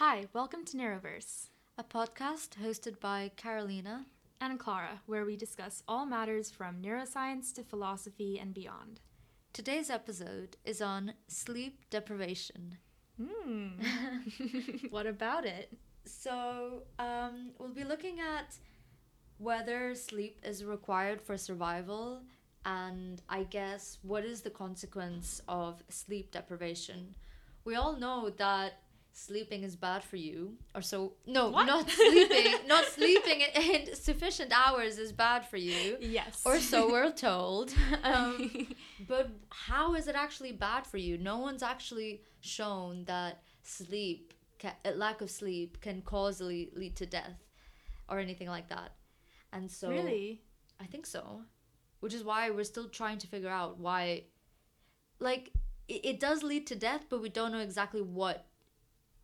Hi, welcome to Neuroverse a podcast hosted by Carolina. and Clara, where we discuss all matters from neuroscience to philosophy and beyond. Today's episode is on sleep deprivation. Hmm. what about it? So, um, we'll be looking at whether sleep is required for survival and I guess what is the consequence of sleep deprivation. We all know that sleeping is bad for you or so no What? not sleeping not sleeping in, in sufficient hours is bad for you Yes. or so we're told um, But how is it actually bad for you? No one's actually shown that sleep, ca- uh, lack of sleep, can causally lead to death or anything like that. And so really? I think so, which is why we're still trying to figure out why, like, it, it does lead to death, but we don't know exactly what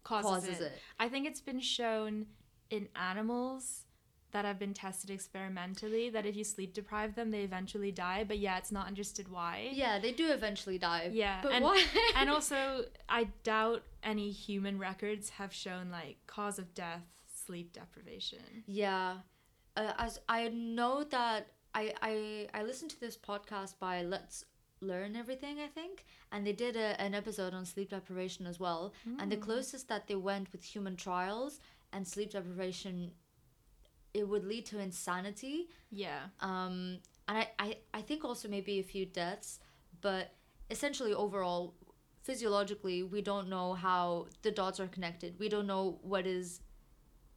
Causes, causes, it. it. I think it's been shown in animals that have been tested experimentally that if you sleep deprive them, they eventually die. But yeah, it's not understood why. Yeah, they do eventually die. Yeah, but and- why? and also, I doubt any human records have shown like cause of death sleep deprivation. Yeah, uh, as I know that I I I listened to this podcast by Let's Learn Everything, I think, and they did a, an episode on sleep deprivation as well. And the closest that they went with human trials and sleep deprivation, it would lead to insanity. Yeah. Um, and I, I I think also maybe a few deaths, but essentially overall, physiologically, we don't know how the dots are connected. We don't know what is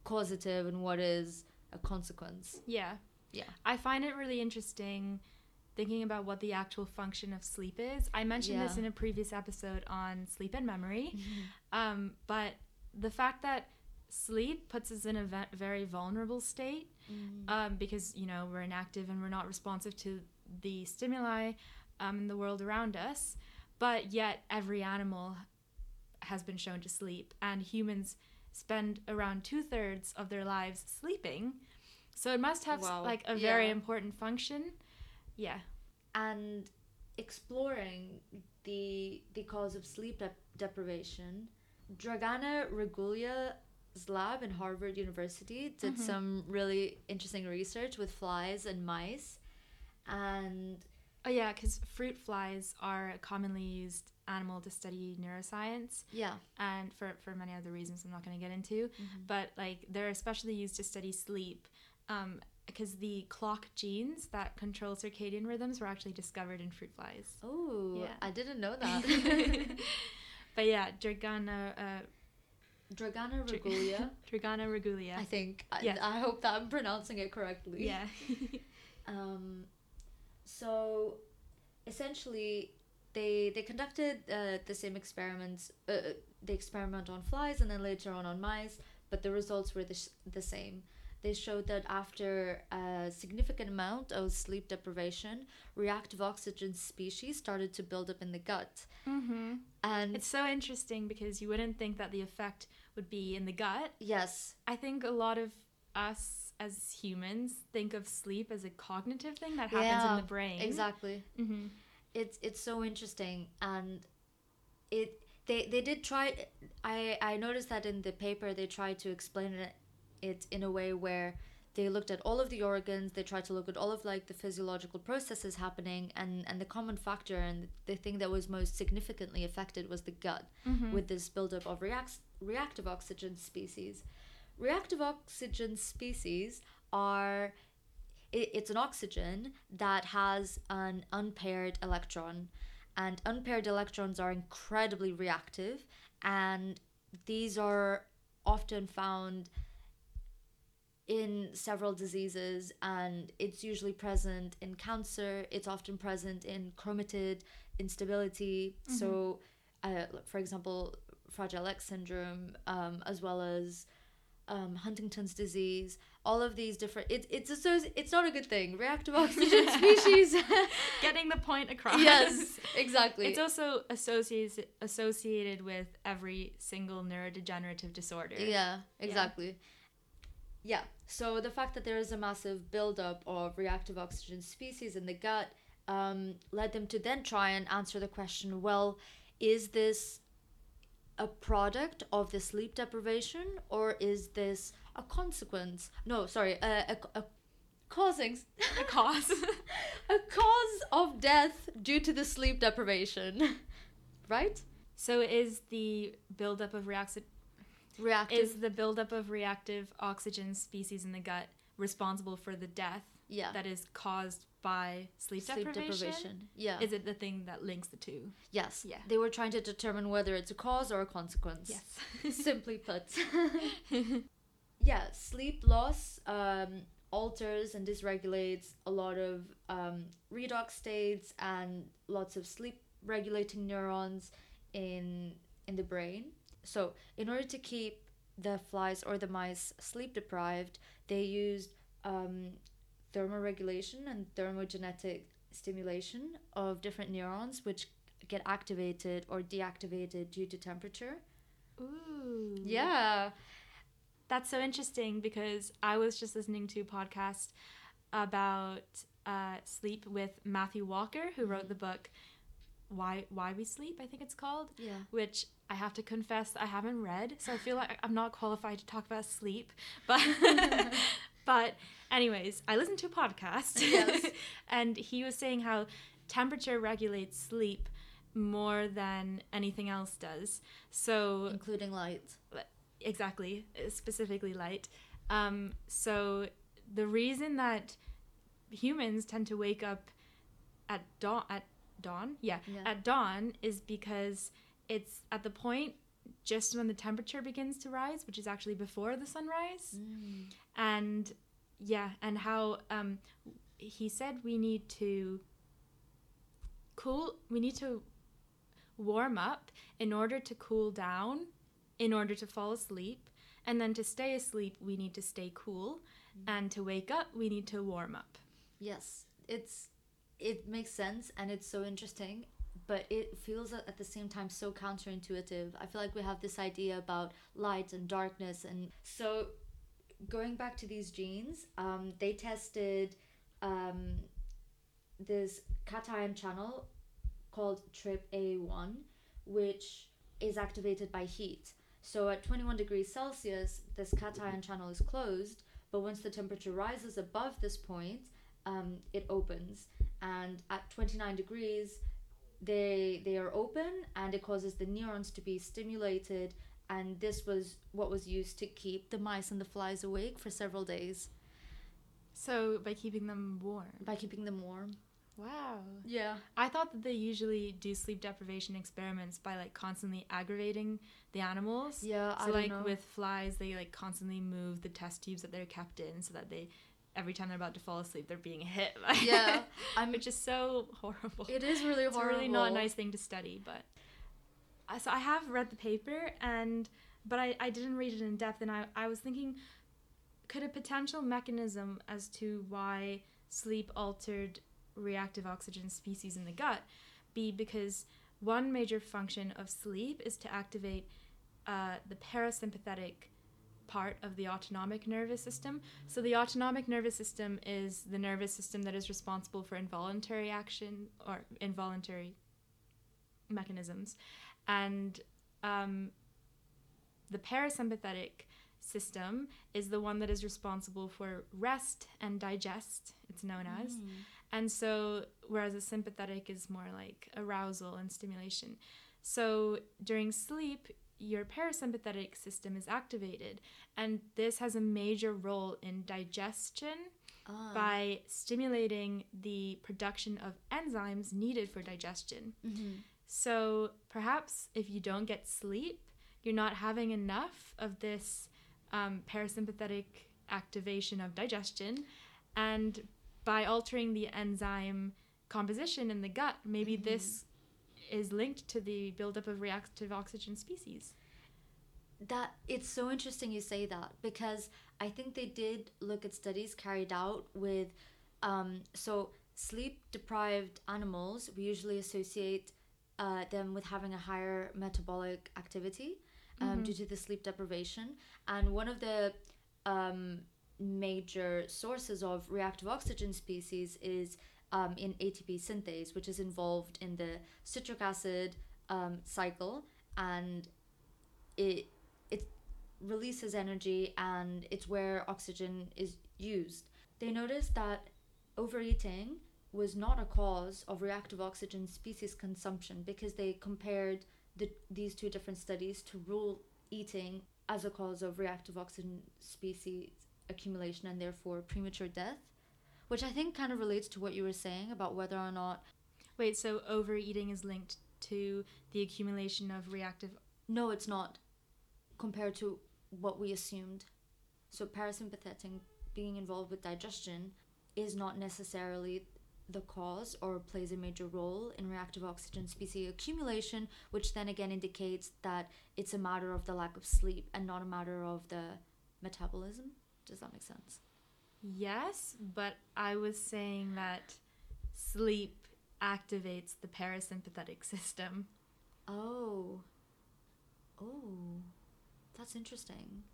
causative and what is a consequence. Yeah. Yeah. I find it really interesting thinking about what the actual function of sleep is. I mentioned this in a previous episode on sleep and memory. Um, but the fact that sleep puts us in a ve- very vulnerable state um, because, you know, we're inactive and we're not responsive to the stimuli um, in the world around us. But yet, every animal has been shown to sleep, and humans spend around two thirds of their lives sleeping. So it must have Wow. like a very important function. Yeah. And exploring the the cause of sleep dep- deprivation, Dragana Regulja's lab in Harvard University did Mhm. some really interesting research with flies and mice, and Oh yeah, because fruit flies are a commonly used animal to study neuroscience, yeah, and for for many other reasons I'm not going to get into. But like they're especially used to study sleep, um, because the clock genes that control circadian rhythms were actually discovered in fruit flies. oh, Yeah. I didn't know that. but yeah, Dragana, uh, Dragana Dra- Regulja. Dragana I Regulja. think. I, Yeah. I hope that I'm pronouncing it correctly. Yeah. Um, so essentially, they they conducted uh, the same experiments. Uh, uh, the experiment on flies and then later on on mice, but the results were the, sh- the same. They showed that after a significant amount of sleep deprivation, reactive oxygen species started to build up in the gut. mm-hmm. And It's so interesting because you wouldn't think that the effect would be in the gut. yes, I think a lot of us as humans think of sleep as a cognitive thing that happens Yeah, in the brain. exactly. hmm it's it's so interesting and it they they did try i i noticed that in the paper they tried to explain it it in a way where they looked at all of the organs they tried to look at all of like the physiological processes happening and and the common factor and the thing that was most significantly affected was the gut Mm-hmm. with this buildup of react- reactive oxygen species. Reactive oxygen species are it, it's an oxygen that has an unpaired electron and unpaired electrons are incredibly reactive and these are often found in several diseases and it's usually present in cancer it's often present in chromatid instability so uh, for example fragile x syndrome um, as well as um, huntington's disease all of these different it, it's associ- it's not a good thing reactive oxygen species Getting the point across. yes exactly It's also associated associated with every single neurodegenerative disorder. Yeah, exactly. Yeah. So the fact that there is a massive buildup of reactive oxygen species in the gut um, led them to then try and answer the question: Well, is this a product of the sleep deprivation or is this a consequence? No, sorry, a, a, a causing A cause. a cause of death due to the sleep deprivation. right? so is the buildup of reactive Reactive. is the buildup of reactive oxygen species in the gut responsible for the death yeah. that is caused by sleep, deprivation? Yeah. Is it the thing that links the two? yes. Yeah. They were trying to determine whether it's a cause or a consequence. Yes. Simply put. yeah, sleep loss um, alters and dysregulates a lot of um, redox states and lots of sleep regulating neurons in in the brain. So, in order to keep the flies or the mice sleep deprived, they used um, thermoregulation and thermogenetic stimulation of different neurons, which get activated or deactivated due to temperature. Ooh. Yeah. That's so interesting because I was just listening to a podcast about uh, sleep with Matthew Walker, who wrote the book "Why Why We Sleep." I think it's called, Yeah. which I have to confess I haven't read, so I feel like I'm not qualified to talk about sleep. But but anyways, I listened to a podcast, Yes. and he was saying how temperature regulates sleep more than anything else does. So Including light. exactly uh, specifically light um, so the reason that humans tend to wake up at dawn at dawn? Yeah, Yeah. at dawn is because it's at the point just when the temperature begins to rise which is actually before the sunrise Mm. and yeah and how um, he said we need to cool we need to warm up in order to cool down in order to fall asleep. And then to stay asleep we need to stay cool. And to wake up we need to warm up. Yes. It's it makes sense and it's so interesting, but it feels at the same time so counterintuitive. I feel like we have this idea about light and darkness and so going back to these genes, um, they tested um, this cation channel called TRPA1, which is activated by heat. So at 21 degrees Celsius, this cation channel is closed, but once the temperature rises above this point, um, it opens. And at 29 degrees, they they are open, and it causes the neurons to be stimulated. And this was what was used to keep the mice and the flies awake for several days so by keeping them warm by keeping them warm. wow Yeah. i thought that they usually do sleep deprivation experiments by like constantly aggravating the animals Yeah, I so don't like know. with flies they like constantly move the test tubes that they're kept in so that they every time they're about to fall asleep they're being hit by Yeah, I'm- which is so horrible It is really it's horrible. a really not a nice thing to study but I- so i have read the paper and but i, I didn't read it in depth and I, I was thinking could a potential mechanism as to why sleep altered reactive oxygen species in the gut be because one major function of sleep is to activate uh, the parasympathetic part of the autonomic nervous system. So, the autonomic nervous system is the nervous system that is responsible for involuntary action or involuntary mechanisms. And um, the parasympathetic system is the one that is responsible for rest and digest, it's known as. Mm. And so, whereas the sympathetic is more like arousal and stimulation. So, during sleep, your parasympathetic system is activated, and this has a major role in digestion Ah. by stimulating the production of enzymes needed for digestion. Mhm. So, perhaps if you don't get sleep, you're not having enough of this um, parasympathetic activation of digestion, and by altering the enzyme composition in the gut, maybe Mhm. this is linked to the buildup of reactive oxygen species. That it's so interesting you say that because I think they did look at studies carried out with um, so sleep deprived animals. We usually associate uh, them with having a higher metabolic activity um, Mhm. due to the sleep deprivation, and one of the um, major sources of reactive oxygen species is um, in ATP synthase, which is involved in the citric acid um, cycle and it it releases energy and it's where oxygen is used. They noticed that overeating was not a cause of reactive oxygen species consumption because they compared the, these two different studies to rule eating as a cause of reactive oxygen species accumulation and therefore premature death, which I think kind of relates to what you were saying about whether or not. Wait, so overeating is linked to the accumulation of reactive. No, it's not, compared to what we assumed. So parasympathetic being involved with digestion is not necessarily the cause or plays a major role in reactive oxygen species accumulation, which then again indicates that it's a matter of the lack of sleep and not a matter of the metabolism. Does that make sense? Yes, but I was saying that sleep activates the parasympathetic system. Oh. Oh. That's interesting.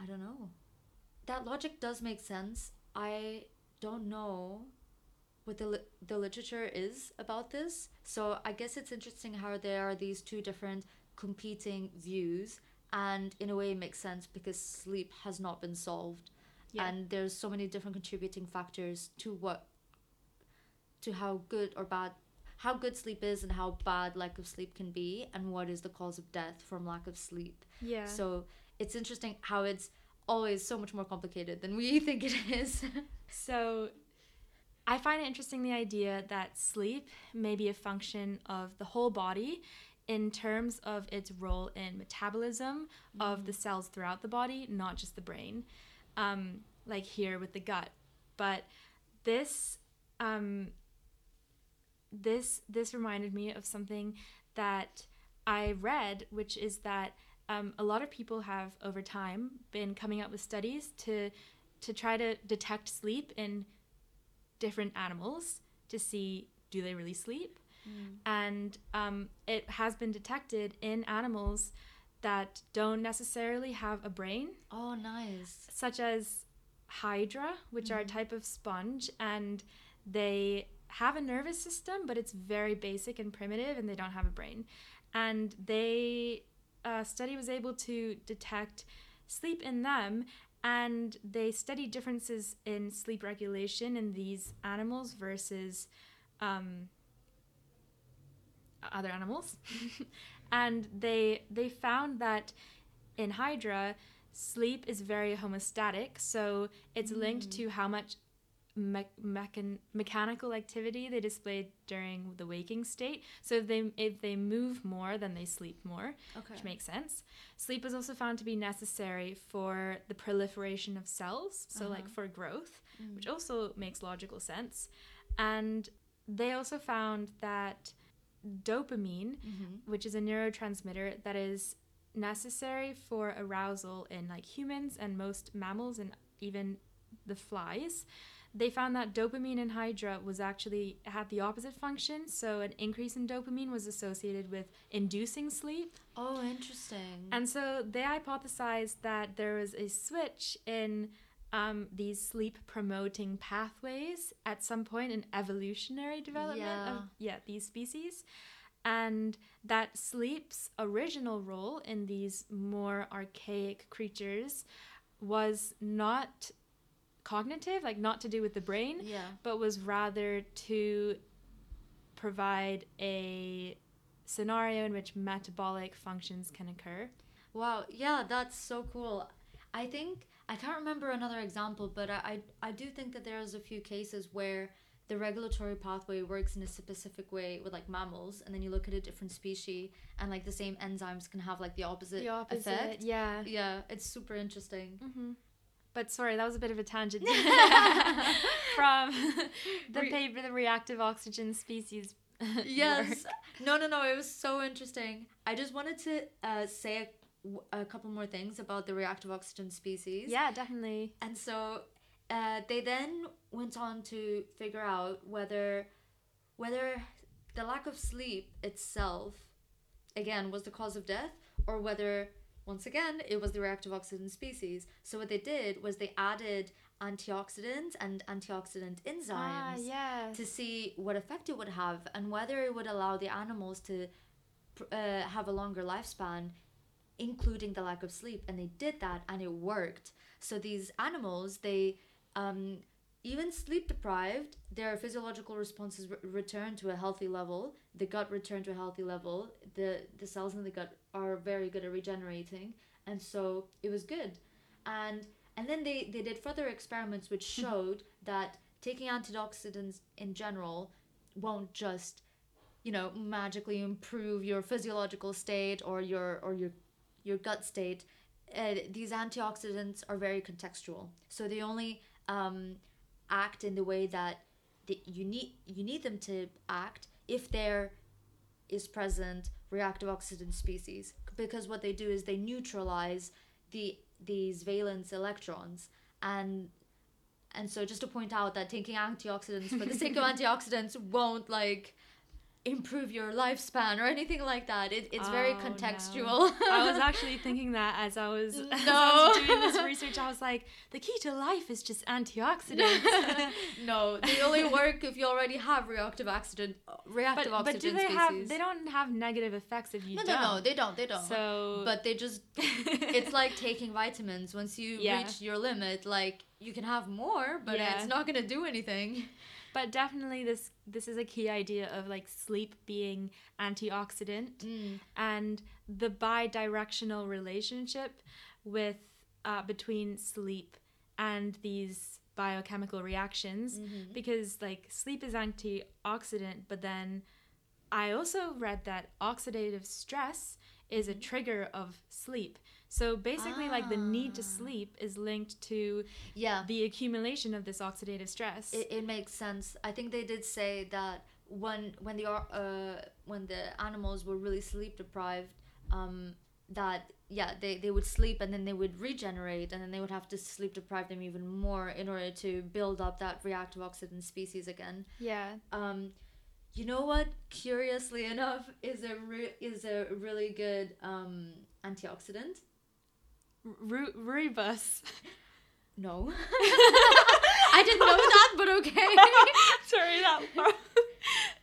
I don't know. That logic does make sense. I don't know what the, li- the literature is about this. So I guess it's interesting how there are these two different competing views and in a way it makes sense because sleep has not been solved Yeah. and there's so many different contributing factors to what to how good or bad how good sleep is and how bad lack of sleep can be and what is the cause of death from lack of sleep Yeah. so it's interesting how it's always so much more complicated than we think it is So I find it interesting the idea that sleep may be a function of the whole body in terms of its role in metabolism of the mm-hmm. cells throughout the body, not just the brain, um, like here with the gut. But this um, this this reminded me of something that I read, which is that um, a lot of people have over time been coming up with studies to to try to detect sleep in different animals to see do they really sleep and um, it has been detected in animals that don't necessarily have a brain oh nice. such as hydra which are a type of sponge and they have a nervous system but it's very basic and primitive and they don't have a brain. And they a study was able to detect sleep in them and they studied differences in sleep regulation in these animals versus um, other animals and they they found that in hydra sleep is very homeostatic so it's linked to how much me- mechan- mechanical activity they displayed during the waking state so if they if they move more then they sleep more okay which makes sense. Sleep is also found to be necessary for the proliferation of cells, so like Uh-huh. for growth, Mm. which also makes logical sense. And they also found that dopamine, Mhm. which is a neurotransmitter that is necessary for arousal in like humans and most mammals and even the flies. They found that dopamine in Hydra was actually had the opposite function. So an increase in dopamine was associated with inducing sleep. oh interesting And so they hypothesized that there was a switch in um, these sleep promoting pathways at some point in evolutionary development of yeah. these species. And that sleep's original role in these more archaic creatures was not cognitive like not to do with the brain yeah. but was rather to provide a scenario in which metabolic functions can occur. Wow, yeah, that's so cool. I think I can't remember another example, but I I, I do think that there's a few cases where the regulatory pathway works in a specific way with like mammals, and then you look at a different species, and like the same enzymes can have like the opposite, the opposite effect. yeah Yeah, it's super interesting. hmm But sorry, that was a bit of a tangent from the Re- paper, the reactive oxygen species. yes. work. No, no, no. It was so interesting. I just wanted to uh, say a, a couple more things about the reactive oxygen species. Yeah, definitely. And so uh, they then went on to figure out whether whether the lack of sleep itself again was the cause of death or whether once again it was the reactive oxygen species. So what they did was they added antioxidants and antioxidant enzymes Ah, yes. to see what effect it would have and whether it would allow the animals to uh, have a longer lifespan, including the lack of sleep. And they did that and it worked. So these animals, they, um, even sleep deprived, their physiological responses re- return to a healthy level. The gut returned to a healthy level. The, the cells in the gut are very good at regenerating. And so it was good. And and then they, they did further experiments which showed that taking antioxidants in general won't just you know magically improve your physiological state or your or your your gut state uh, these antioxidants are very contextual. So they only um, act in the way that the, you need you need them to act if there is present reactive oxygen species because what they do is they neutralize the these valence electrons. And and so just to point out that taking antioxidants for the sake of antioxidants won't like improve your lifespan or anything like that. It, it's very Oh, no. contextual. I was actually thinking that as I was, as I was doing this research. I was like, the key to life is just antioxidants. no, they only work if you already have reactive oxygen, reactive but oxygen do they species. have? They don't have negative effects if you no, don't. no, no, they don't. They don't. So, but they just it's like taking vitamins. Once you Yeah. reach your limit, like you can have more, but Yeah. it's not gonna do anything. but definitely this this is a key idea of like sleep being antioxidant Mm. and the bi-directional relationship with uh, between sleep and these biochemical reactions Mm-hmm. because like sleep is antioxidant but then i also read that oxidative stress is a trigger of sleep so basically like the need to Ah. sleep is linked to Yeah, the accumulation of this oxidative stress it, it makes sense. I think they did say that when when the uh when the animals were really sleep deprived, um, that yeah they, they would sleep and then they would regenerate and then they would have to sleep deprive them even more in order to build up that reactive oxygen species again. yeah Um, you know what? Curiously enough, is a re- is a really good um antioxidant. Ru- rooibos No, I didn't know that, but okay. Sorry, that pro-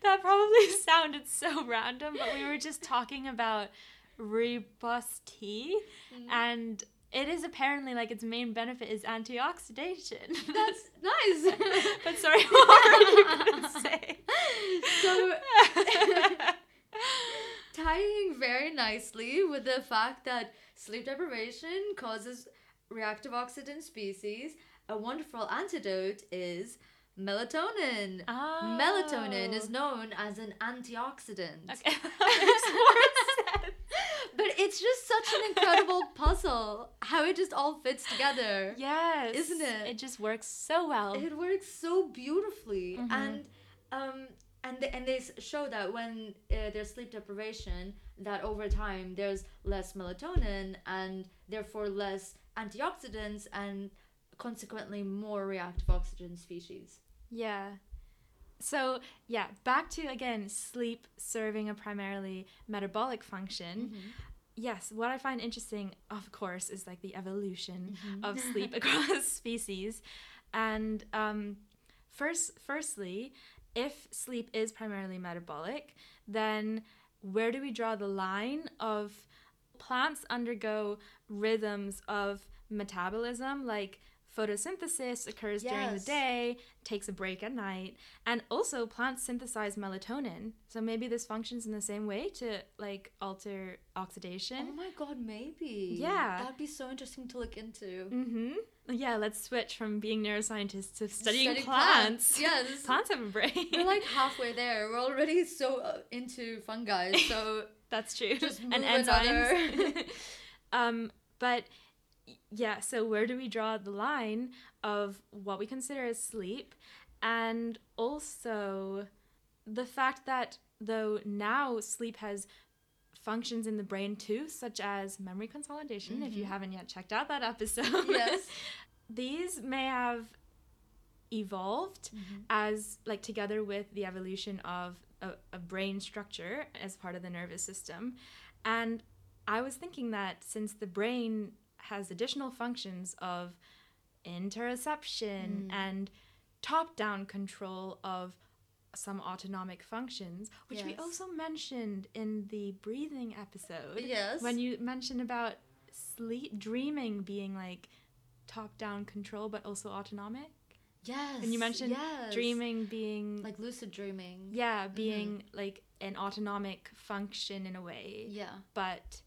that probably sounded so random, but we were just talking about rooibos tea, Mm. and it is apparently like its main benefit is antioxidation. That's nice. but sorry, what were you gonna say? So tying very nicely with the fact that sleep deprivation causes reactive oxygen species, a wonderful antidote is melatonin. Melatonin is Oh. known as an antioxidant. okay. that makes more sense. But it's just such an incredible puzzle how it just all fits together. Yes, Isn't it? It just works so well. It works so beautifully, Mhm. and um, and they, and they show that when uh, there's sleep deprivation, that over time there's less melatonin and therefore less antioxidants and consequently more reactive oxygen species. Yeah. So, yeah, back to again sleep serving a primarily metabolic function. Yes, what I find interesting, of course, is like the evolution of sleep across species. And um, first, firstly, if sleep is primarily metabolic, then where do we draw the line of plants undergo rhythms of metabolism? Like photosynthesis occurs during the day takes a break at night and also plants synthesize melatonin so maybe this functions in the same way to like alter oxidation Oh my god, maybe. Yeah. That'd be so interesting to look into. Mm-hmm. Yeah, let's switch from being neuroscientists to studying Studying plants. plants. Yes. plants have a brain. We're like halfway there. We're already so uh, into fungi, so That's true. Just and enzymes. um, but yeah, so where do we draw the line of what we consider as sleep, and also the fact that though now sleep has functions in the brain too, such as memory consolidation. If you Mhm. haven't yet checked out that episode, yes. these may have evolved as like together with the evolution of a, a brain structure as part of the nervous system and i was thinking that since the brain has additional functions of interoception Mm. and top down control of some autonomic functions, which we also mentioned in the breathing episode. Yes. When you mentioned about sleep, dreaming being like top down control, but also autonomic. yes. And you mentioned yes. dreaming being like lucid dreaming. yeah, being like an autonomic function in a way, Yeah. but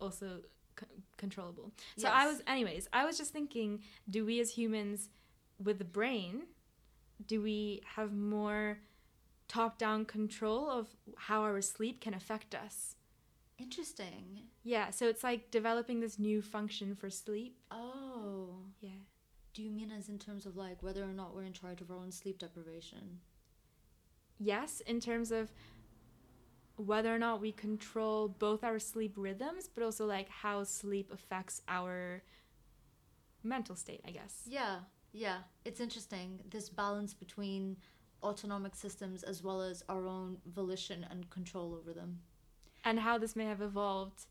also c- controllable. So I was, anyways, I was just thinking, do we as humans with the brain, do we have more top down control of how our sleep can affect us? Interesting. Yeah, so it's like developing this new function for sleep. Oh. Yeah. Do you mean as in terms of like whether or not we're in charge of our own sleep deprivation? Yes, in terms of whether or not we control both our sleep rhythms, but also like how sleep affects our mental state, I guess. Yeah. Yeah. It's interesting this balance between autonomic systems as well as our own volition and control over them And how this may have evolved.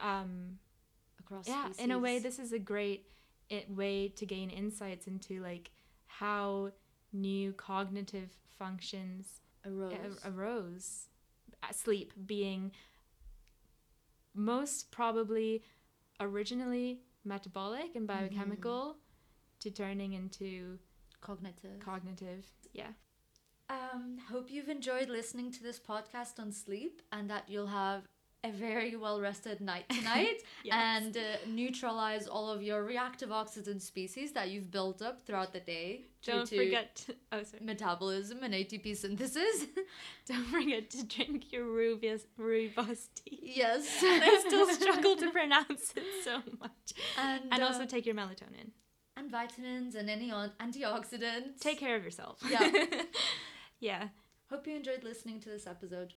Um, across yeah, in a way, this is a great i way to gain insights into like how new cognitive functions arose. a- arose. Sleep being most probably originally metabolic and biochemical to turning into cognitive. cognitive. Yeah. Um, hope you've enjoyed listening to this podcast on sleep and that you'll have a very well rested night tonight Yes. and uh, neutralize all of your reactive oxygen species that you've built up throughout the day Don't forget. To, oh, sorry. metabolism and ATP synthesis. Don't forget to drink your rooibos, rooibos tea. yes. I still struggle to pronounce it so much. And, And uh, also take your melatonin. and vitamins and any on- antioxidants. Take care of yourself. Yeah. yeah. Hope you enjoyed listening to this episode.